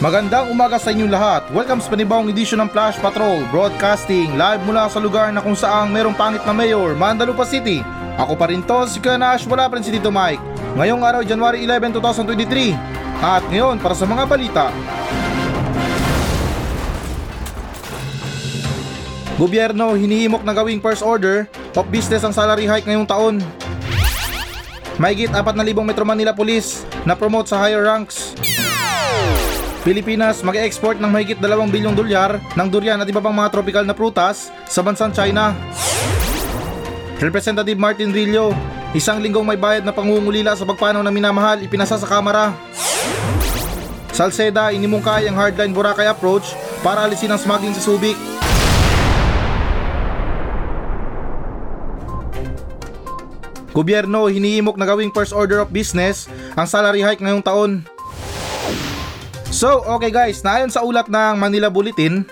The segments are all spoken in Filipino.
Magandang umaga sa inyong lahat. Welcome sa panibawang edisyon ng Flash Patrol Broadcasting live mula sa lugar na kung saan merong pangit na mayor, Mandalupa City. Ako pa rin to, si Kuya Nash, wala pa rin si Tito Mike. Ngayong araw, January 11, 2023. At ngayon, para sa mga balita. Gobyerno, hinihimok na gawing first order of business ang salary hike ngayong taon. Mahigit 4,000 Metro Manila Police na promote sa higher ranks. Pilipinas mag-export ng mahigit 2 bilyong dolyar ng durian at iba pang mga tropical na prutas sa bansang China. Representative Martin Rillo, isang linggong may bayad na pangungulila sa pagpanaw ng minamahal ipinasa sa kamara. Salceda, inimungkay ang hardline Boracay approach para alisin ang smuggling sa Subic. Gobyerno, hinihimok na gawing first order of business ang salary hike ngayong taon. So, okay guys, naayon sa ulat ng Manila Bulletin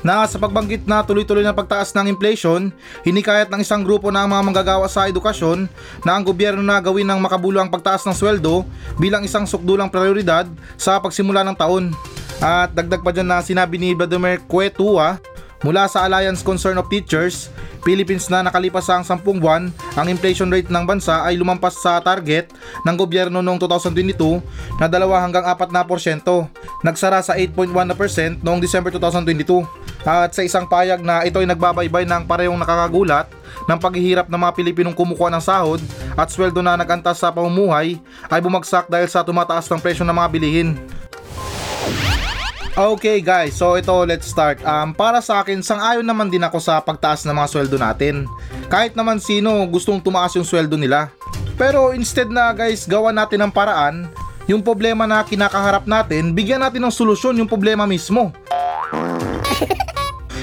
na sa pagbanggit na tuloy-tuloy na pagtaas ng inflation, hinikayat ng isang grupo ng mga manggagawa sa edukasyon na ang gobyerno na gawin ng makabulo ang pagtaas ng sweldo bilang isang sukdulang prioridad sa pagsimula ng taon. At dagdag pa dyan na sinabi ni Vladimir Cuetua mula sa Alliance Concern of Teachers, Philippines na nakalipas ang 10 buwan, ang inflation rate ng bansa ay lumampas sa target ng gobyerno noong 2022 na 2 hanggang 4 na porsyento. Nagsara sa 8.1% noong December 2022. At sa isang payag na ito ay nagbabaybay ng parehong nakakagulat ng paghihirap ng mga Pilipinong kumukuha ng sahod at sweldo na nagantas sa pamumuhay ay bumagsak dahil sa tumataas ng presyo ng mga bilihin. Okay guys, so ito let's start. Um, para sa akin, sang-ayon naman din ako sa pagtaas ng mga sweldo natin. Kahit naman sino gustong tumaas yung sweldo nila. Pero instead na guys, gawa natin ng paraan, yung problema na kinakaharap natin, bigyan natin ng solusyon yung problema mismo.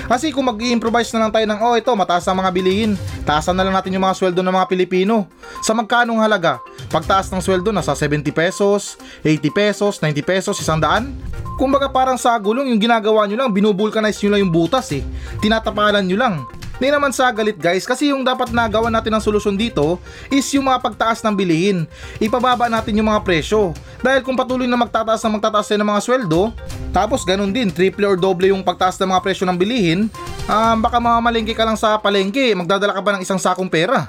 Kasi kung mag improvise na lang tayo ng, oh ito, mataas ang mga bilihin, taasan na lang natin yung mga sweldo ng mga Pilipino. Sa magkanong halaga? Pagtaas ng sweldo, nasa 70 pesos, 80 pesos, 90 pesos, 100? Kumbaga parang sa gulong, yung ginagawa nyo lang, binubulkanize nyo lang yung butas eh. Tinatapalan nyo lang. Hindi naman sa galit guys kasi yung dapat nagawa natin ng solusyon dito is yung mga pagtaas ng bilihin. Ipababa natin yung mga presyo. Dahil kung patuloy na magtataas na magtataas ng mga sweldo, tapos ganun din, triple or double yung pagtaas ng mga presyo ng bilihin, um, baka mamamalengke ka lang sa palengke, magdadala ka ba ng isang sakong pera?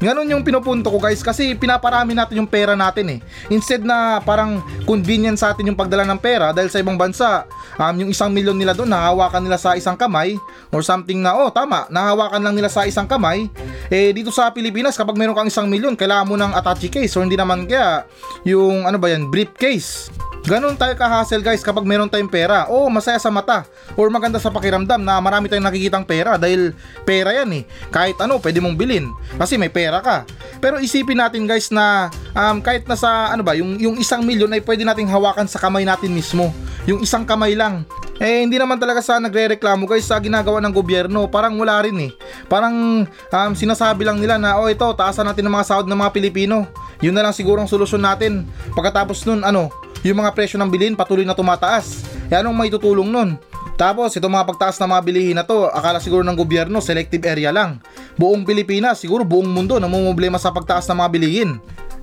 Ganon yung pinupunto ko guys kasi pinaparami natin yung pera natin eh. Instead na parang convenient sa atin yung pagdala ng pera dahil sa ibang bansa, um, yung isang milyon nila doon nahawakan nila sa isang kamay or something na oh tama, nahawakan lang nila sa isang kamay. Eh dito sa Pilipinas kapag meron kang isang milyon kailangan mo ng attache case or hindi naman kaya yung ano ba yan, briefcase. Ganon tayo ka-hassle guys kapag meron tayong pera. Oo, masaya sa mata. Or maganda sa pakiramdam na marami tayong nakikitang pera dahil pera yan eh. Kahit ano, pwede mong bilhin. Kasi may pera ka. Pero isipin natin guys na um, kahit nasa ano ba, yung, yung isang milyon ay pwede nating hawakan sa kamay natin mismo. Yung isang kamay lang. Eh hindi naman talaga sa nagre-reklamo guys sa ginagawa ng gobyerno. Parang wala rin eh. Parang um, sinasabi lang nila na oh ito, taasan natin ng mga sahod ng mga Pilipino. Yun na lang siguro ang solusyon natin. Pagkatapos nun, ano, yung mga presyo ng bilhin patuloy na tumataas. E anong may tutulong nun? Tapos itong mga pagtaas ng mga bilihin na to, akala siguro ng gobyerno selective area lang. Buong Pilipinas, siguro buong mundo namumblema sa pagtaas ng mga bilihin.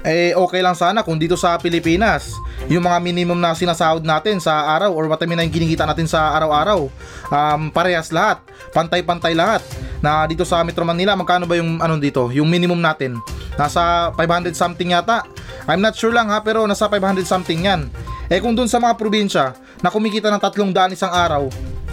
Eh okay lang sana kung dito sa Pilipinas, yung mga minimum na sinasahod natin sa araw or what I mean na yung kinikita natin sa araw-araw, um, parehas lahat, pantay-pantay lahat. Na dito sa Metro Manila, magkano ba yung ano dito, yung minimum natin? Nasa 500 something yata. I'm not sure lang ha, pero nasa 500 something yan. Eh kung dun sa mga probinsya na kumikita ng tatlong daan isang araw,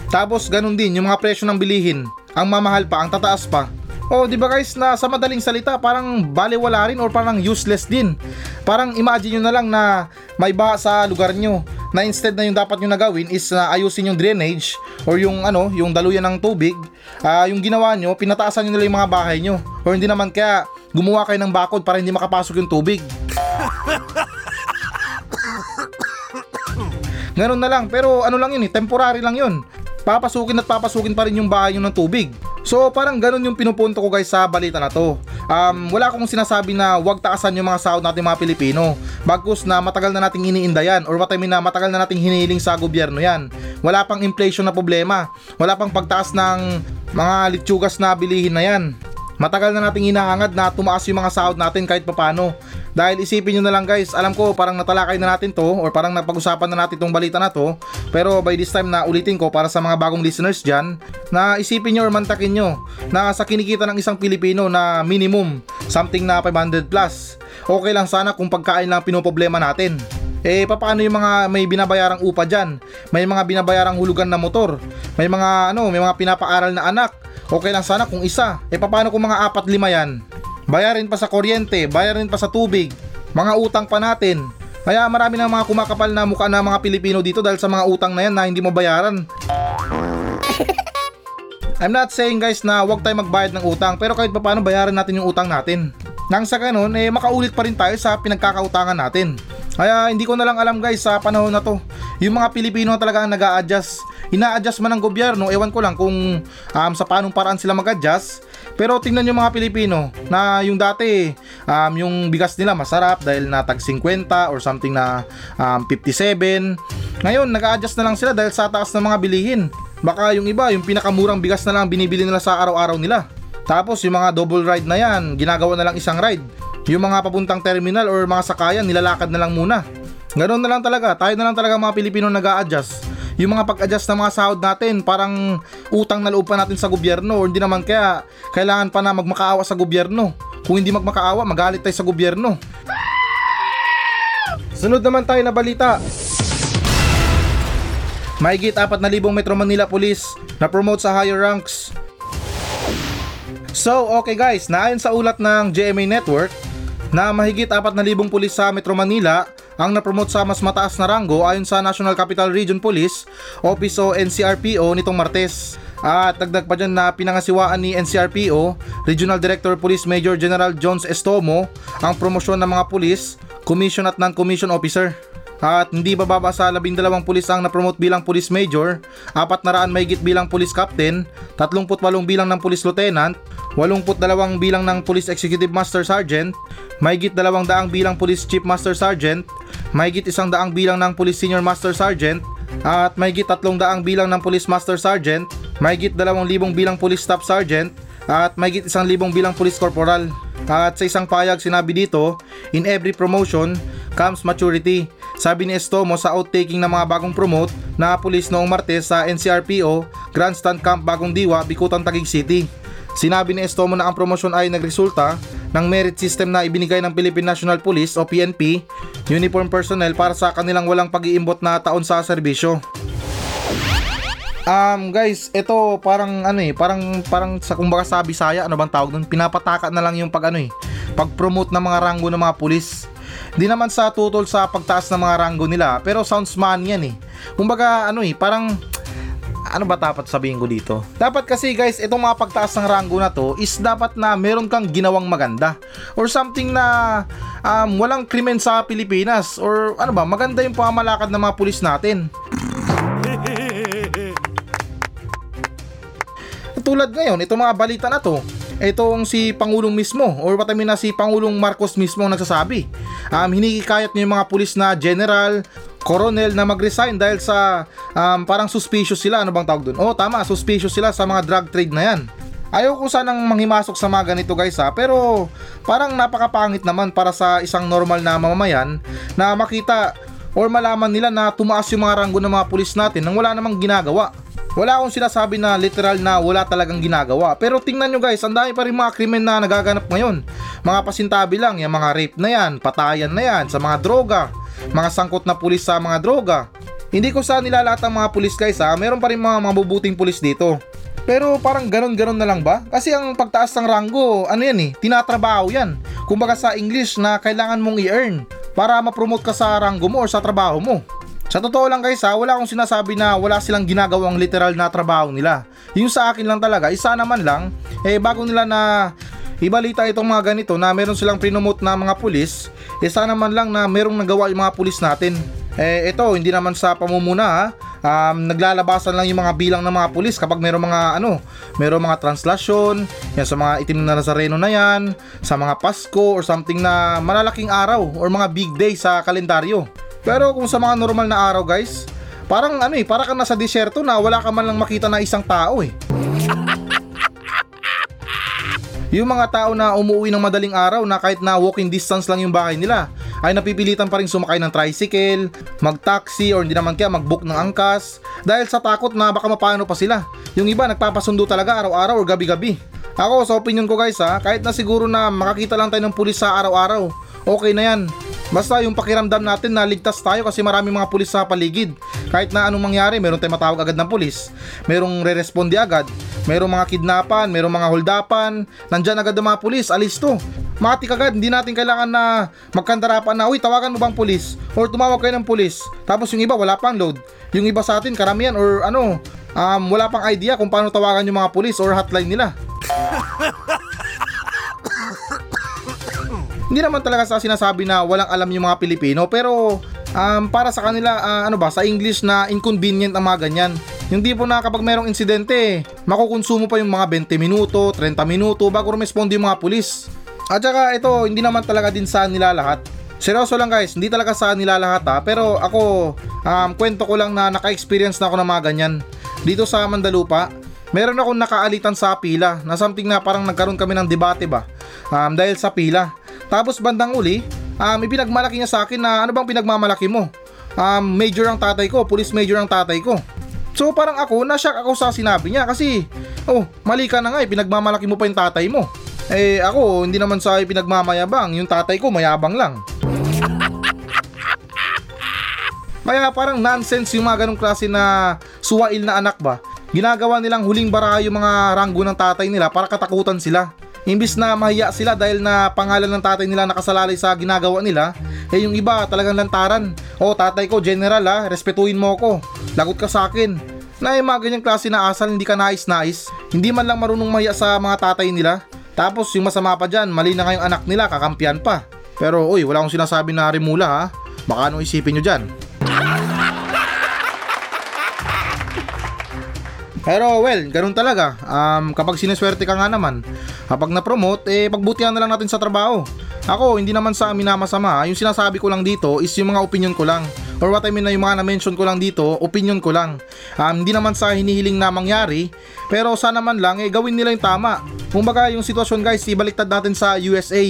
tapos ganun din yung mga presyo ng bilihin, ang mamahal pa, ang tataas pa. Oh, di ba guys, na sa madaling salita, parang baliwala rin or parang useless din. Parang imagine nyo na lang na may baha sa lugar nyo na instead na yung dapat nyo na is na uh, ayusin yung drainage or yung ano, yung daluyan ng tubig, uh, yung ginawa nyo, pinataasan nyo nila yung mga bahay nyo. Or hindi naman kaya gumawa kayo ng bakod para hindi makapasok yung tubig. Ganun na lang, pero ano lang yun eh, temporary lang yun. Papasukin at papasukin pa rin yung bahay nyo ng tubig. So parang ganun yung pinupunto ko guys sa balita na to. Um, wala akong sinasabi na wag taasan yung mga sahod natin mga Pilipino. Bagkus na matagal na nating iniinda yan or what I mean na matagal na nating hinihiling sa gobyerno yan. Wala pang inflation na problema. Wala pang pagtaas ng mga litsugas na bilihin na yan. Matagal na nating hinahangad na tumaas yung mga sahod natin kahit papano. Dahil isipin nyo na lang guys, alam ko parang natalakay na natin to or parang napag-usapan na natin tong balita na to. Pero by this time na ulitin ko para sa mga bagong listeners dyan, na isipin nyo or mantakin nyo na sa kinikita ng isang Pilipino na minimum something na 500 plus. Okay lang sana kung pagkain lang pinoproblema natin. Eh paano yung mga may binabayarang upa dyan? May mga binabayarang hulugan na motor. May mga ano, may mga pinapaaral na anak. Okay lang sana kung isa. Eh paano kung mga apat lima yan? Bayarin pa sa kuryente, bayarin pa sa tubig, mga utang pa natin. Kaya marami ng mga kumakapal na mukha na mga Pilipino dito dahil sa mga utang na yan na hindi mo bayaran. I'm not saying guys na huwag tayo magbayad ng utang pero kahit paano bayaran natin yung utang natin. Nang sa ganun, eh makaulit pa rin tayo sa pinagkakautangan natin. Kaya hindi ko na lang alam guys sa panahon na to. Yung mga Pilipino talaga ang nag adjust Ina-adjust man ng gobyerno, ewan ko lang kung um, sa panong paraan sila mag-adjust. Pero tingnan yung mga Pilipino na yung dati um, yung bigas nila masarap dahil natag 50 or something na um, 57. Ngayon nag-adjust na lang sila dahil sa taas ng mga bilihin. Baka yung iba, yung pinakamurang bigas na lang binibili nila sa araw-araw nila. Tapos yung mga double ride na yan, ginagawa na lang isang ride. Yung mga papuntang terminal or mga sakayan, nilalakad na lang muna. Ganon na lang talaga, tayo na lang talaga mga Pilipino nag adjust Yung mga pag-adjust ng mga sahod natin, parang utang na loob pa natin sa gobyerno or hindi naman kaya kailangan pa na magmakaawa sa gobyerno. Kung hindi magmakaawa, magalit tayo sa gobyerno. Sunod naman tayo na balita. Mahigit 4,000 Metro Manila Police na promote sa higher ranks. So, okay guys, naayon sa ulat ng GMA Network, na mahigit 4,000 pulis sa Metro Manila ang napromote sa mas mataas na ranggo ayon sa National Capital Region Police Office o NCRPO nitong Martes. At dagdag pa dyan na pinangasiwaan ni NCRPO, Regional Director Police Major General Jones Estomo ang promosyon ng mga pulis, commission at non-commission officer. At hindi bababa sa 12 pulis ang napromote bilang police major, 400 mahigit bilang police captain, 38 bilang ng police lieutenant, 82 bilang ng police executive master sergeant, mahigit 200 bilang police chief master sergeant, mahigit 100 bilang ng police senior master sergeant, at mahigit 300 bilang ng police master sergeant, mahigit 2,000 bilang police staff sergeant, at mahigit 1,000 bilang police corporal. At sa isang payag sinabi dito, in every promotion comes maturity. Sabi ni Estomo sa outtaking ng mga bagong promote na pulis noong Martes sa NCRPO, Grandstand Camp Bagong Diwa, Bikutan, Taguig City. Sinabi ni Estomo na ang promosyon ay nagresulta ng merit system na ibinigay ng Philippine National Police o PNP, uniform personnel para sa kanilang walang pag-iimbot na taon sa serbisyo. Um guys, ito parang ano eh, parang parang sa kumbaga sa Bisaya, ano bang tawag doon? Pinapataka na lang yung pag ano eh, pag-promote ng mga ranggo ng mga pulis. Di naman sa tutol sa pagtaas ng mga ranggo nila, pero sounds man yan eh. Kumbaga ano eh, parang ano ba dapat sabihin ko dito? Dapat kasi guys, itong mga pagtaas ng ranggo na to is dapat na meron kang ginawang maganda or something na um, walang krimen sa Pilipinas or ano ba, maganda yung pamamalakad ng mga pulis natin. tulad ngayon, itong mga balita na to, itong si Pangulong mismo or what I mean na si Pangulong Marcos mismo ang nagsasabi. Um, hinikikayat niya yung mga pulis na general, coronel na mag-resign dahil sa um, parang suspicious sila. Ano bang tawag dun? Oh, tama, suspicious sila sa mga drug trade na yan. Ayaw ko sanang manghimasok sa mga ganito guys ha, pero parang napakapangit naman para sa isang normal na mamamayan na makita or malaman nila na tumaas yung mga ranggo ng mga pulis natin nang wala namang ginagawa. Wala akong sinasabi na literal na wala talagang ginagawa. Pero tingnan nyo guys, ang dami pa rin mga krimen na nagaganap ngayon. Mga pasintabi lang, yung mga rape na yan, patayan na yan, sa mga droga, mga sangkot na pulis sa mga droga. Hindi ko sa nilalat ang mga pulis guys ha, meron pa rin mga mabubuting pulis dito. Pero parang ganon-ganon na lang ba? Kasi ang pagtaas ng ranggo, ano yan eh, tinatrabaho yan. Kumbaga sa English na kailangan mong i-earn para ma-promote ka sa ranggo mo or sa trabaho mo. Sa totoo lang guys ha, wala akong sinasabi na wala silang ginagawang literal na trabaho nila. Yung sa akin lang talaga, isa naman lang, eh bago nila na ibalita itong mga ganito na meron silang prinomote na mga pulis, eh sana man lang na merong nagawa yung mga pulis natin. Eh ito, hindi naman sa pamumuna ha, um, naglalabasan lang yung mga bilang ng mga pulis kapag merong mga ano, merong mga translasyon, yan sa mga itim na Nazareno na yan, sa mga Pasko or something na malalaking araw or mga big day sa kalendaryo. Pero kung sa mga normal na araw guys, parang ano eh, para ka nasa disyerto na wala ka man lang makita na isang tao eh. Yung mga tao na umuwi ng madaling araw na kahit na walking distance lang yung bahay nila, ay napipilitan pa rin sumakay ng tricycle, mag-taxi or hindi naman kaya mag-book ng angkas dahil sa takot na baka mapano pa sila. Yung iba nagpapasundo talaga araw-araw or gabi-gabi. Ako sa opinion ko guys ha, kahit na siguro na makakita lang tayo ng pulis sa araw-araw, okay na yan. Basta yung pakiramdam natin na ligtas tayo kasi marami mga pulis sa paligid. Kahit na anong mangyari, meron tayong matawag agad ng pulis. Merong re-responde agad. Merong mga kidnapan, merong mga holdapan. Nandyan agad ang mga pulis, alis to. Matik agad, hindi natin kailangan na magkandarapan na, uy, tawagan mo bang pulis? Or tumawag kayo ng pulis. Tapos yung iba, wala pang load. Yung iba sa atin, karamihan or ano, um, wala pang idea kung paano tawagan yung mga pulis or hotline nila. Hindi naman talaga sa sinasabi na walang alam yung mga Pilipino pero um, para sa kanila ah, ano ba sa English na inconvenient ang mga ganyan. Yung tipo na kapag merong insidente, makukonsumo pa yung mga 20 minuto, 30 minuto bago rumesponde yung mga pulis. At saka ito, hindi naman talaga din sa nila lahat. Seryoso lang guys, hindi talaga sa nila lahat ha, pero ako, um, kwento ko lang na naka-experience na ako ng mga ganyan. Dito sa Mandalupa, meron akong nakaalitan sa pila na something na parang nagkaroon kami ng debate ba um, dahil sa pila. Tapos bandang uli, um, ipinagmalaki niya sa akin na ano bang pinagmamalaki mo? Um, major ang tatay ko, police major ang tatay ko. So parang ako, na-shock ako sa sinabi niya kasi, oh, mali ka na nga eh, pinagmamalaki mo pa yung tatay mo. Eh ako, hindi naman sa pinagmamayabang, yung tatay ko mayabang lang. Kaya parang nonsense yung mga ganong klase na suwail na anak ba. Ginagawa nilang huling bara yung mga ranggo ng tatay nila para katakutan sila. Imbis na mahiya sila dahil na pangalan ng tatay nila nakasalalay sa ginagawa nila, eh yung iba talagang lantaran. O tatay ko, general ha, respetuhin mo ako. Lagot ka sa akin. Na yung mga ganyang klase na asal hindi ka nais-nais, hindi man lang marunong mahiya sa mga tatay nila. Tapos yung masama pa dyan, mali na nga yung anak nila, kakampiyan pa. Pero uy, wala akong sinasabi na rimula ha. Baka anong isipin nyo dyan. Pero well, ganun talaga. Um, kapag sineswerte ka nga naman, kapag na-promote, eh pagbutihan na lang natin sa trabaho. Ako, hindi naman sa amin na masama. Yung sinasabi ko lang dito is yung mga opinion ko lang. Or what I mean na yung mga na-mention ko lang dito, opinion ko lang. Um, hindi naman sa hinihiling na mangyari, pero sana man lang, eh gawin nila yung tama. Kumbaga yung sitwasyon guys, ibaliktad natin sa USA,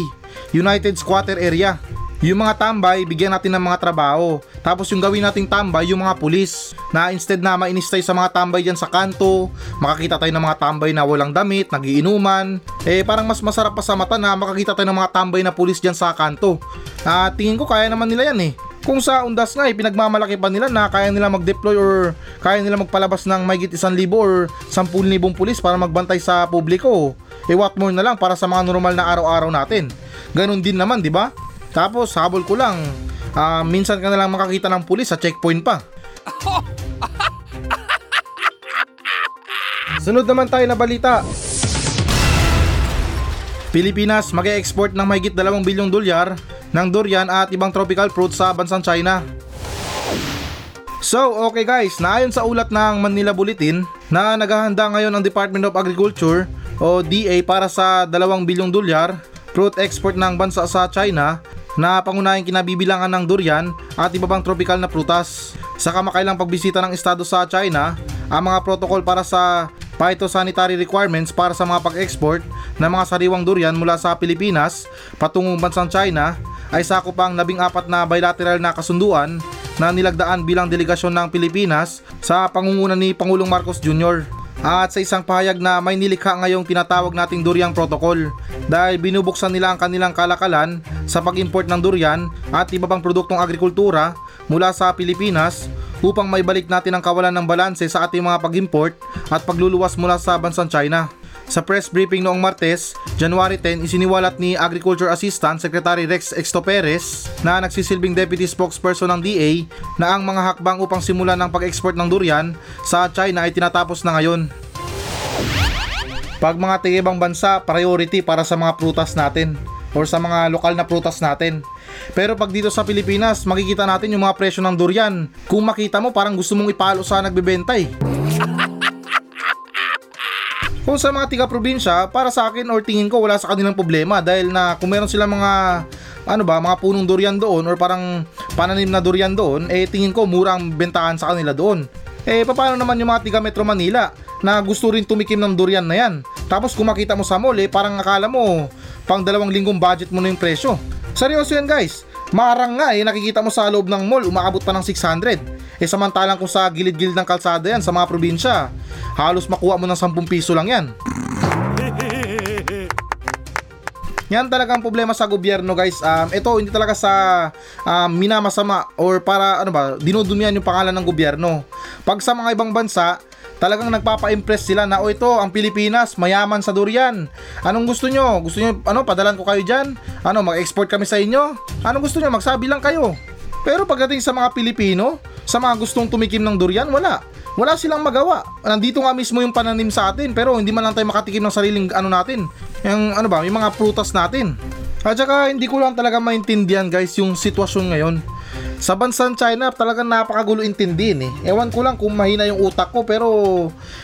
United Squatter Area. Yung mga tambay, bigyan natin ng mga trabaho. Tapos yung gawin nating tambay, yung mga pulis. Na instead na mainis tayo sa mga tambay dyan sa kanto, makakita tayo ng mga tambay na walang damit, nagiinuman. Eh parang mas masarap pa sa mata na makakita tayo ng mga tambay na pulis dyan sa kanto. At tingin ko kaya naman nila yan eh. Kung sa undas nga, eh, pinagmamalaki pa nila na kaya nila mag-deploy or kaya nila magpalabas ng may 1,000 or 10,000 pulis para magbantay sa publiko. Eh what more na lang para sa mga normal na araw-araw natin. Ganon din naman, di ba? Tapos habol ko lang, ah, minsan ka na lang makakita ng pulis sa checkpoint pa. Sunod naman tayo na balita. Pilipinas mag export ng mahigit 2 bilyong dolyar ng durian at ibang tropical fruits sa bansang China. So, okay guys, naayon sa ulat ng Manila Bulletin na naghahanda ngayon ang Department of Agriculture o DA para sa 2 bilyong dolyar fruit export ng bansa sa China na pangunahing kinabibilangan ng durian at iba pang tropical na prutas. Sa kamakailang pagbisita ng estado sa China, ang mga protocol para sa phytosanitary requirements para sa mga pag-export ng mga sariwang durian mula sa Pilipinas patungong bansang China ay sakop ang labing apat na bilateral na kasunduan na nilagdaan bilang delegasyon ng Pilipinas sa pangunguna ni Pangulong Marcos Jr. At sa isang pahayag na may nilikha ngayong tinatawag nating Duriang Protocol dahil binubuksan nila ang kanilang kalakalan sa pag-import ng durian at iba pang produktong agrikultura mula sa Pilipinas upang maibalik natin ang kawalan ng balanse sa ating mga pag-import at pagluluwas mula sa bansang China. Sa press briefing noong Martes, January 10, isiniwalat ni Agriculture Assistant Secretary Rex Exto Perez na nagsisilbing deputy spokesperson ng DA na ang mga hakbang upang simulan ang pag-export ng durian sa China ay tinatapos na ngayon. Pag mga tigibang bansa, priority para sa mga prutas natin or sa mga lokal na prutas natin. Pero pag dito sa Pilipinas, makikita natin yung mga presyo ng durian. Kung makita mo, parang gusto mong ipalo sa nagbebenta eh. Kung sa mga tiga probinsya, para sa akin or tingin ko wala sa kanilang problema dahil na kung meron sila mga ano ba, mga punong durian doon or parang pananim na durian doon, eh tingin ko mura ang bentahan sa kanila doon. Eh paano naman yung mga tiga Metro Manila na gusto rin tumikim ng durian na yan? Tapos kung makita mo sa mall eh, parang akala mo pang dalawang linggong budget mo na yung presyo. Seryoso yan guys. Marang nga eh, nakikita mo sa loob ng mall, umaabot pa ng 600. Eh samantalang kung sa gilid-gilid ng kalsada yan, sa mga probinsya, halos makuha mo ng 10 piso lang yan. Yan talaga ang problema sa gobyerno guys. Um, ito hindi talaga sa um, minamasama or para ano ba, dinudumihan yung pangalan ng gobyerno. Pag sa mga ibang bansa, talagang nagpapa-impress sila na o ito ang Pilipinas mayaman sa durian. Anong gusto nyo? Gusto nyo ano padalan ko kayo dyan? Ano mag-export kami sa inyo? Anong gusto nyo? Magsabi lang kayo. Pero pagdating sa mga Pilipino sa mga gustong tumikim ng durian wala. Wala silang magawa. Nandito nga mismo yung pananim sa atin pero hindi man lang tayo makatikim ng sariling ano natin. Yung ano ba yung mga prutas natin. At saka hindi ko lang talaga maintindihan guys yung sitwasyon ngayon sa bansang China, talagang napakagulo intindihin eh. Ewan ko lang kung mahina yung utak ko pero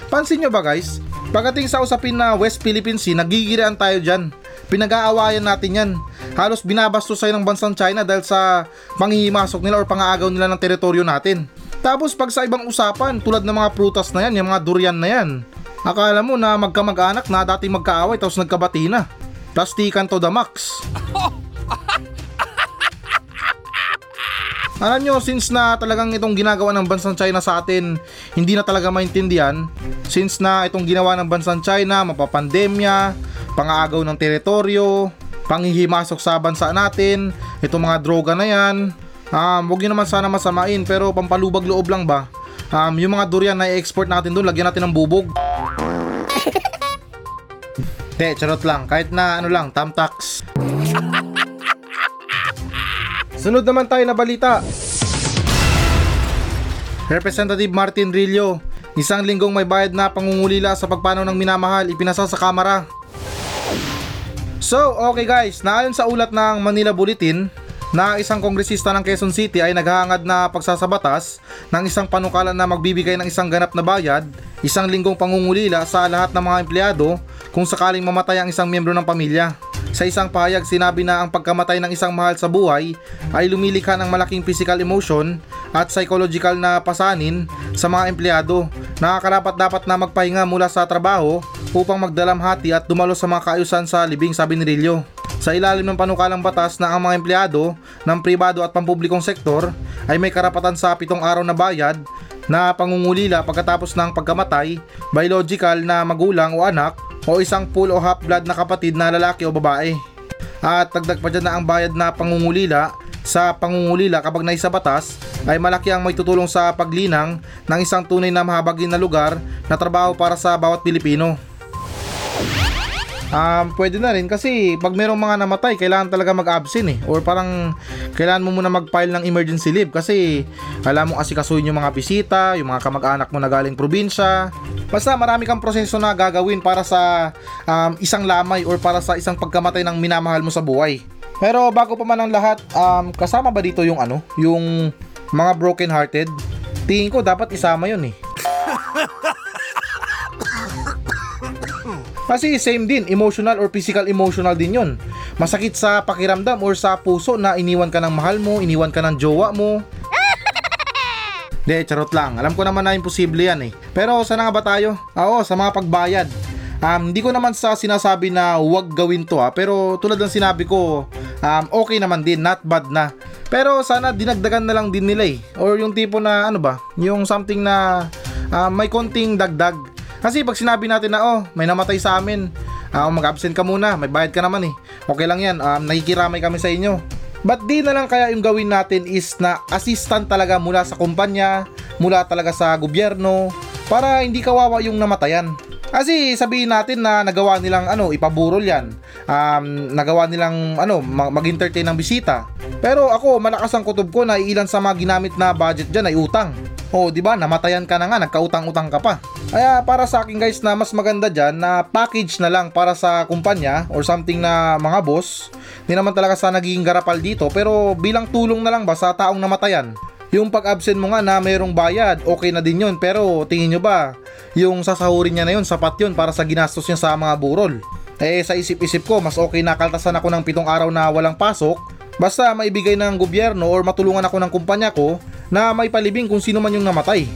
pansin nyo ba guys? Pagdating sa usapin na West Philippine Sea, nagigirian tayo dyan. Pinag-aawayan natin yan. Halos binabastos tayo ng bansang China dahil sa panghihimasok nila or pangaagaw nila ng teritoryo natin. Tapos pag sa ibang usapan, tulad ng mga prutas na yan, yung mga durian na yan, akala mo na magkamag-anak na dati magkaaway tapos nagkabati na. Plastikan to the max. Alam nyo, since na talagang itong ginagawa ng bansang China sa atin, hindi na talaga maintindihan. Since na itong ginawa ng bansang China, mapapandemya, pangaagaw ng teritoryo, panghihimasok sa bansa natin, itong mga droga na yan, um, huwag nyo naman sana masamain, pero pampalubag loob lang ba? Um, yung mga durian na i-export natin doon, lagyan natin ng bubog. Te, charot lang. Kahit na ano lang, tamtax. Sunod naman tayo na balita. Representative Martin Rillo, isang linggong may bayad na pangungulila sa pagpanaw ng minamahal, ipinasa sa kamera. So, okay guys, naayon sa ulat ng Manila Bulletin, na isang kongresista ng Quezon City ay naghahangad na pagsasabatas ng isang panukalan na magbibigay ng isang ganap na bayad, isang linggong pangungulila sa lahat ng mga empleyado kung sakaling mamatay ang isang miyembro ng pamilya. Sa isang pahayag, sinabi na ang pagkamatay ng isang mahal sa buhay ay lumilikha ng malaking physical emotion at psychological na pasanin sa mga empleyado. Nakakarapat dapat na magpahinga mula sa trabaho upang magdalamhati at dumalo sa mga kaayusan sa libing, sabi ni Rillo. Sa ilalim ng panukalang batas na ang mga empleyado ng pribado at pampublikong sektor ay may karapatan sa pitong araw na bayad na pangungulila pagkatapos ng pagkamatay, biological na magulang o anak o isang full o half blood na kapatid na lalaki o babae. At dagdag pa dyan na ang bayad na pangungulila sa pangungulila kapag naisa batas ay malaki ang may tutulong sa paglinang ng isang tunay na mahabagin na lugar na trabaho para sa bawat Pilipino. Um, pwede na rin kasi pag merong mga namatay, kailangan talaga mag-absent eh. Or parang kailangan mo muna mag-file ng emergency leave kasi alam mo kasi kasuhin yung mga bisita, yung mga kamag-anak mo na galing probinsya. Basta marami kang proseso na gagawin para sa um, isang lamay or para sa isang pagkamatay ng minamahal mo sa buhay. Pero bago pa man ang lahat, um, kasama ba dito yung ano, yung mga broken hearted? Tingin ko dapat isama yun eh. Kasi same din, emotional or physical emotional din yon. Masakit sa pakiramdam or sa puso na iniwan ka ng mahal mo, iniwan ka ng jowa mo. De, charot lang. Alam ko naman na imposible yan eh. Pero sana nga ba tayo? Oo, sa mga pagbayad. Um, hindi ko naman sa sinasabi na huwag gawin to ha, pero tulad ng sinabi ko, um, okay naman din, not bad na. Pero sana dinagdagan na lang din nila eh. Or yung tipo na ano ba, yung something na uh, may konting dagdag kasi pag sinabi natin na, oh, may namatay sa amin, uh, mag-absent ka muna, may bayad ka naman eh. Okay lang yan, um, nakikiramay kami sa inyo. But di na lang kaya yung gawin natin is na assistant talaga mula sa kumpanya, mula talaga sa gobyerno, para hindi kawawa yung namatayan. Kasi sabihin natin na nagawa nilang ano, ipaburol yan. Um, nagawa nilang ano, mag-entertain ng bisita. Pero ako, malakas ang kutob ko na ilan sa mga ginamit na budget dyan ay utang. Oh, di ba? Namatayan ka na nga, nagkautang-utang ka pa. Kaya para sa akin guys na mas maganda dyan na package na lang para sa kumpanya or something na mga boss. Hindi naman talaga sa naging garapal dito pero bilang tulong na lang ba sa taong namatayan. Yung pag-absent mo nga na mayroong bayad, okay na din yun. Pero tingin nyo ba, yung sasahurin niya na yun, sapat yun para sa ginastos niya sa mga burol. Eh sa isip-isip ko, mas okay na kaltasan ako ng pitong araw na walang pasok Basta maibigay ng gobyerno or matulungan ako ng kumpanya ko na may palibing kung sino man yung namatay.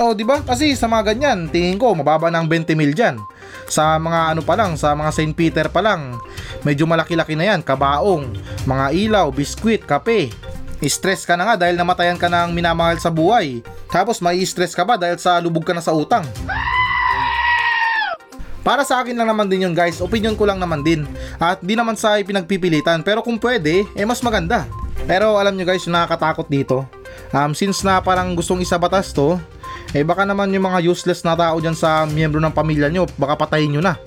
Oo, di ba? Kasi sa mga ganyan, tingin ko mababa ng 20 mil dyan. Sa mga ano pa lang, sa mga St. Peter pa lang, medyo malaki-laki na yan, kabaong, mga ilaw, biskwit, kape. Stress ka na nga dahil namatayan ka ng minamahal sa buhay. Tapos may stress ka pa dahil sa lubog ka na sa utang. Para sa akin lang naman din yun guys, opinion ko lang naman din. At di naman sa pinagpipilitan, pero kung pwede, eh mas maganda. Pero alam nyo guys, nakakatakot dito. Um, since na parang gustong isabatas to, eh baka naman yung mga useless na tao dyan sa miyembro ng pamilya nyo, baka patayin nyo na.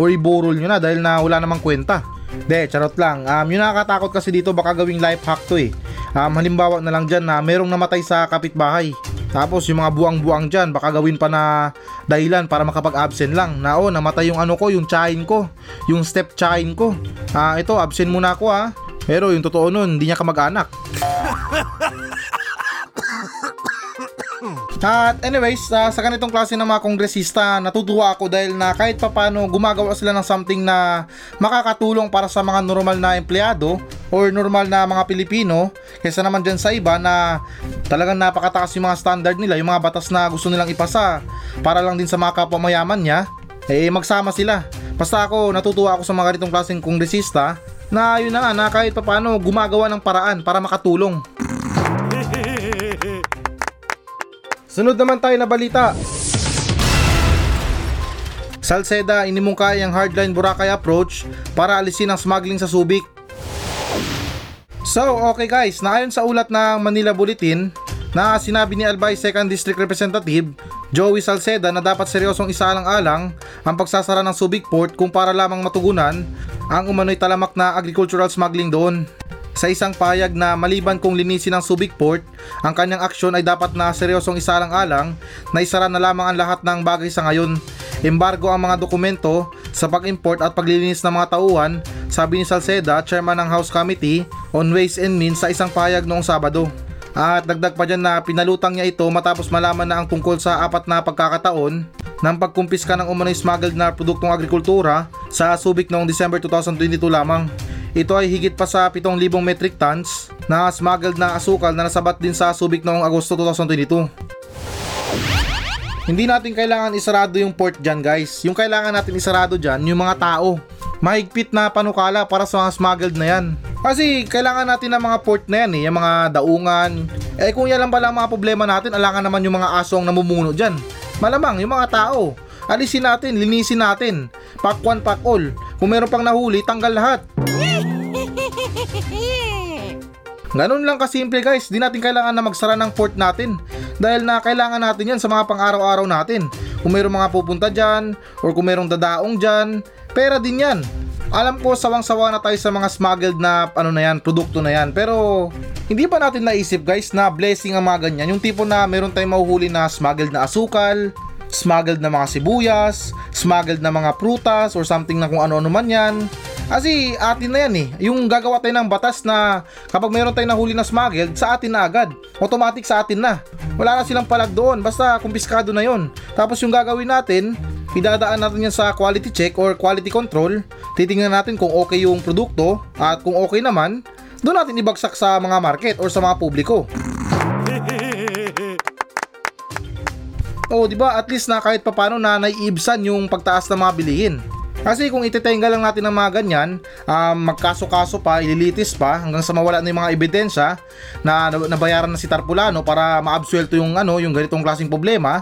Or iburol nyo na dahil na wala namang kwenta. De, charot lang. Um, yung nakakatakot kasi dito baka gawing life hack to eh. Um, halimbawa na lang dyan na merong namatay sa kapitbahay. Tapos yung mga buwang-buwang dyan, baka gawin pa na dahilan para makapag-absent lang. Na oh, namatay yung ano ko, yung chain ko, yung step chain ko. Ah, ito, absent muna ako ah. Pero yung totoo nun, hindi niya kamag-anak. At anyways, uh, sa ganitong klase ng mga kongresista, natutuwa ako dahil na kahit papano gumagawa sila ng something na makakatulong para sa mga normal na empleyado or normal na mga Pilipino kaysa naman dyan sa iba na talagang napakataas yung mga standard nila, yung mga batas na gusto nilang ipasa para lang din sa mga kapwa mayaman niya, eh magsama sila. Basta ako, natutuwa ako sa mga ganitong klaseng kongresista na yun na nga, na kahit papano gumagawa ng paraan para makatulong. Sunod naman tayo na balita. Salceda inimungkay ang hardline Boracay approach para alisin ang smuggling sa Subic. So, okay guys, naayon sa ulat ng Manila Bulletin na sinabi ni Albay 2nd District Representative Joey Salceda na dapat seryosong isaalang-alang ang pagsasara ng Subic Port kung para lamang matugunan ang umano'y talamak na agricultural smuggling doon. Sa isang payag na maliban kung linisin ang Subic Port, ang kanyang aksyon ay dapat na seryosong isalang-alang na isara na lamang ang lahat ng bagay sa ngayon. Embargo ang mga dokumento sa pag-import at paglilinis ng mga tauhan, sabi ni Salceda, chairman ng House Committee on Ways and Means sa isang payag noong Sabado. At dagdag pa dyan na pinalutang niya ito matapos malaman na ang tungkol sa apat na pagkakataon ng pagkumpiska ng umano'y smuggled na produktong agrikultura sa Subic noong December 2022 lamang. Ito ay higit pa sa 7,000 metric tons na smuggled na asukal na nasabat din sa Subic noong Agosto 2022. Hindi natin kailangan isarado yung port dyan guys. Yung kailangan natin isarado dyan, yung mga tao. Mahigpit na panukala para sa mga smuggled na yan. Kasi kailangan natin ng mga port na yan eh, yung mga daungan. Eh kung yan lang pala ang mga problema natin, alangan naman yung mga asong namumuno dyan. Malamang yung mga tao. Alisin natin, linisin natin. Pack one, pack all. Kung meron pang nahuli, tanggal lahat. Ganun lang kasimple guys, di natin kailangan na magsara ng port natin dahil na kailangan natin yan sa mga pang-araw-araw natin. Kung mayroong mga pupunta dyan or kung mayroong dadaong dyan, pera din yan. Alam ko sawang-sawa na tayo sa mga smuggled na ano na yan, produkto na yan. Pero hindi pa natin naisip guys na blessing ang mga ganyan. Yung tipo na meron tayong mahuhuli na smuggled na asukal, smuggled na mga sibuyas, smuggled na mga prutas or something na kung ano-ano man yan. Kasi atin na yan eh. Yung gagawa tayo ng batas na kapag mayroon tayong nahuli na smuggled, sa atin na agad. Automatic sa atin na. Wala na silang palag doon. Basta kumpiskado na yon. Tapos yung gagawin natin, idadaan natin yan sa quality check or quality control. Titingnan natin kung okay yung produkto at kung okay naman, doon natin ibagsak sa mga market or sa mga publiko. Oo, di ba? At least na kahit papano na naiibsan yung pagtaas ng mga bilihin. Kasi kung itetenga lang natin ng mga ganyan, um, magkaso-kaso pa, ililitis pa hanggang sa mawala na yung mga ebidensya na nabayaran na si Tarpulano para maabsuelto yung ano, yung ganitong klaseng problema,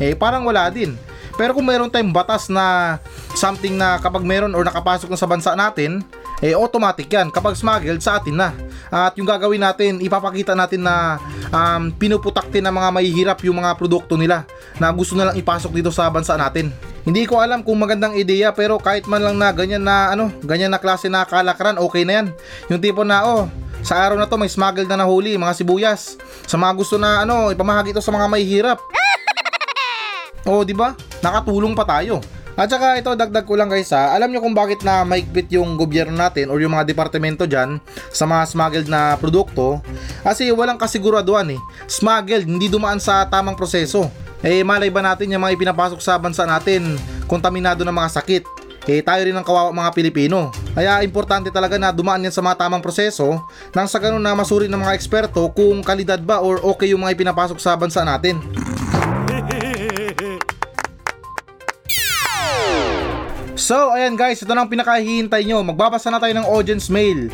eh parang wala din. Pero kung meron tayong batas na something na kapag meron or nakapasok na sa bansa natin, eh automatic yan kapag smuggled sa atin na. At yung gagawin natin, ipapakita natin na um, pinuputaktin ng mga mahihirap yung mga produkto nila na gusto na lang ipasok dito sa bansa natin. Hindi ko alam kung magandang ideya pero kahit man lang na ganyan na ano, ganyan na klase na kalakaran, okay na yan. Yung tipo na oh, sa araw na to may smuggled na nahuli, mga sibuyas. Sa mga gusto na ano, ipamahagi ito sa mga mahihirap. oh, di ba? Nakatulong pa tayo. At saka ito dagdag ko lang guys ha, alam nyo kung bakit na maigpit yung gobyerno natin or yung mga departamento dyan sa mga smuggled na produkto? Kasi walang kasiguraduhan eh. Smuggled, hindi dumaan sa tamang proseso eh malay ba natin yung mga ipinapasok sa bansa natin, kontaminado ng mga sakit. Eh tayo rin ang kawawa mga Pilipino. Kaya importante talaga na dumaan yan sa mga tamang proseso nang sa ganun na masuri ng mga eksperto kung kalidad ba or okay yung mga ipinapasok sa bansa natin. So, ayan guys, ito na ang pinakahihintay nyo. Magbabasa na tayo ng audience mail.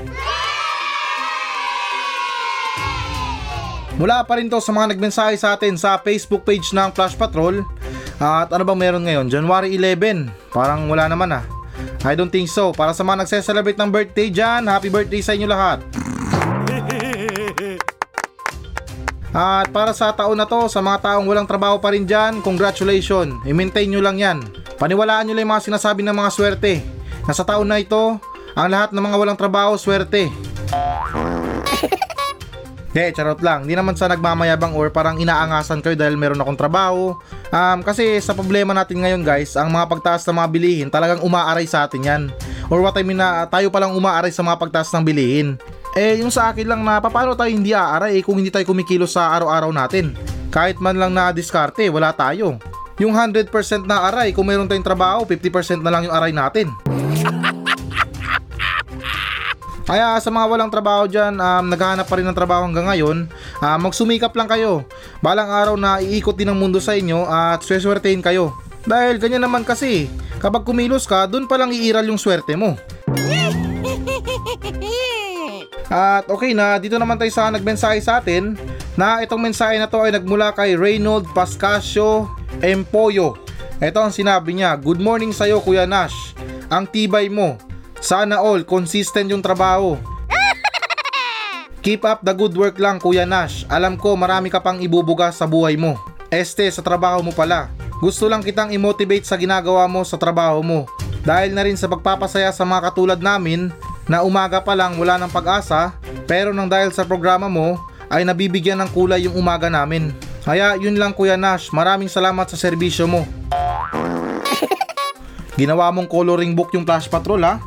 Mula pa rin to sa mga nagmensahe sa atin sa Facebook page ng Flash Patrol. At ano bang meron ngayon? January 11. Parang wala naman ah. I don't think so. Para sa mga nagse-celebrate ng birthday dyan, happy birthday sa inyo lahat. At para sa taon na to, sa mga taong walang trabaho pa rin dyan, congratulations. I-maintain nyo lang yan. Paniwalaan nyo lang yung mga sinasabi ng mga swerte. Na sa taon na ito, ang lahat ng mga walang trabaho, swerte. De, charot lang. Hindi naman sa nagmamayabang or parang inaangasan kayo dahil meron akong trabaho. Um, kasi sa problema natin ngayon guys, ang mga pagtaas ng mga bilihin talagang umaaray sa atin yan. Or what I mean na tayo palang umaaray sa mga pagtaas ng bilihin. Eh, yung sa akin lang na paano tayo hindi aaray eh, kung hindi tayo kumikilos sa araw-araw natin. Kahit man lang na diskarte, wala tayo. Yung 100% na aray, kung meron tayong trabaho, 50% na lang yung aray natin. Kaya sa mga walang trabaho dyan, um, naghahanap pa rin ng trabaho hanggang ngayon, uh, magsumikap lang kayo. Balang araw na iikot din ang mundo sa inyo at sweswertein kayo. Dahil ganyan naman kasi, kapag kumilos ka, dun palang iiral yung swerte mo. At okay na, dito naman tayo sa nagmensahe sa atin na itong mensahe na to ay nagmula kay Reynold Pascasio Empoyo. Ito ang sinabi niya, Good morning sa'yo Kuya Nash. Ang tibay mo. Sana all, consistent yung trabaho. Keep up the good work lang Kuya Nash. Alam ko marami ka pang ibubuga sa buhay mo. Este, sa trabaho mo pala. Gusto lang kitang i-motivate sa ginagawa mo sa trabaho mo. Dahil na rin sa pagpapasaya sa mga katulad namin na umaga pa lang wala ng pag-asa pero nang dahil sa programa mo ay nabibigyan ng kulay yung umaga namin. Kaya yun lang Kuya Nash, maraming salamat sa serbisyo mo. Ginawa mong coloring book yung Flash Patrol ha?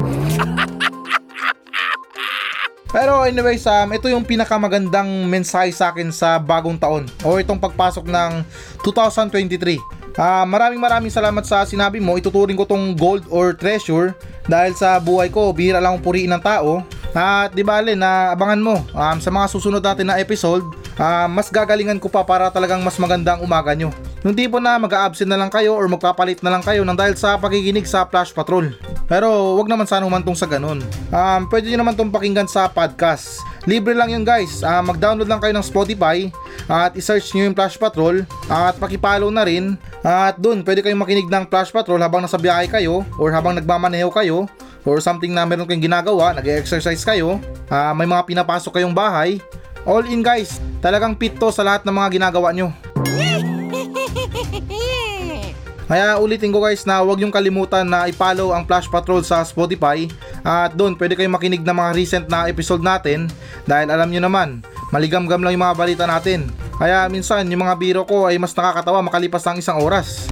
Pero anyways, um, ito yung pinakamagandang mensahe sa akin sa bagong taon o itong pagpasok ng 2023. Ah, maraming maraming salamat sa sinabi mo. Ituturing ko tong gold or treasure dahil sa buhay ko, bihira lang puriin ng tao. At di bale na abangan mo um, sa mga susunod natin na episode, uh, mas gagalingan ko pa para talagang mas maganda ang umaga nyo. Yung tipo na mag-absent na lang kayo or magpapalit na lang kayo nang dahil sa pakikinig sa Flash Patrol. Pero wag naman sana humantong sa ganun. Um, pwede nyo naman tong pakinggan sa podcast. Libre lang yun guys. Uh, mag-download lang kayo ng Spotify at i-search nyo yung Flash Patrol at pakipollow na rin at dun pwede kayong makinig ng Flash Patrol habang nasa biyahe kayo or habang nagmamaneho kayo or something na meron kayong ginagawa, nag-exercise kayo, uh, may mga pinapasok kayong bahay. All in guys, talagang fit to sa lahat ng mga ginagawa nyo. Kaya ulitin ko guys na huwag yung kalimutan na i-follow ang Flash Patrol sa Spotify at doon pwede kayong makinig ng mga recent na episode natin dahil alam nyo naman, Maligamgam lang yung mga balita natin. Kaya minsan yung mga biro ko ay mas nakakatawa makalipas ng isang oras.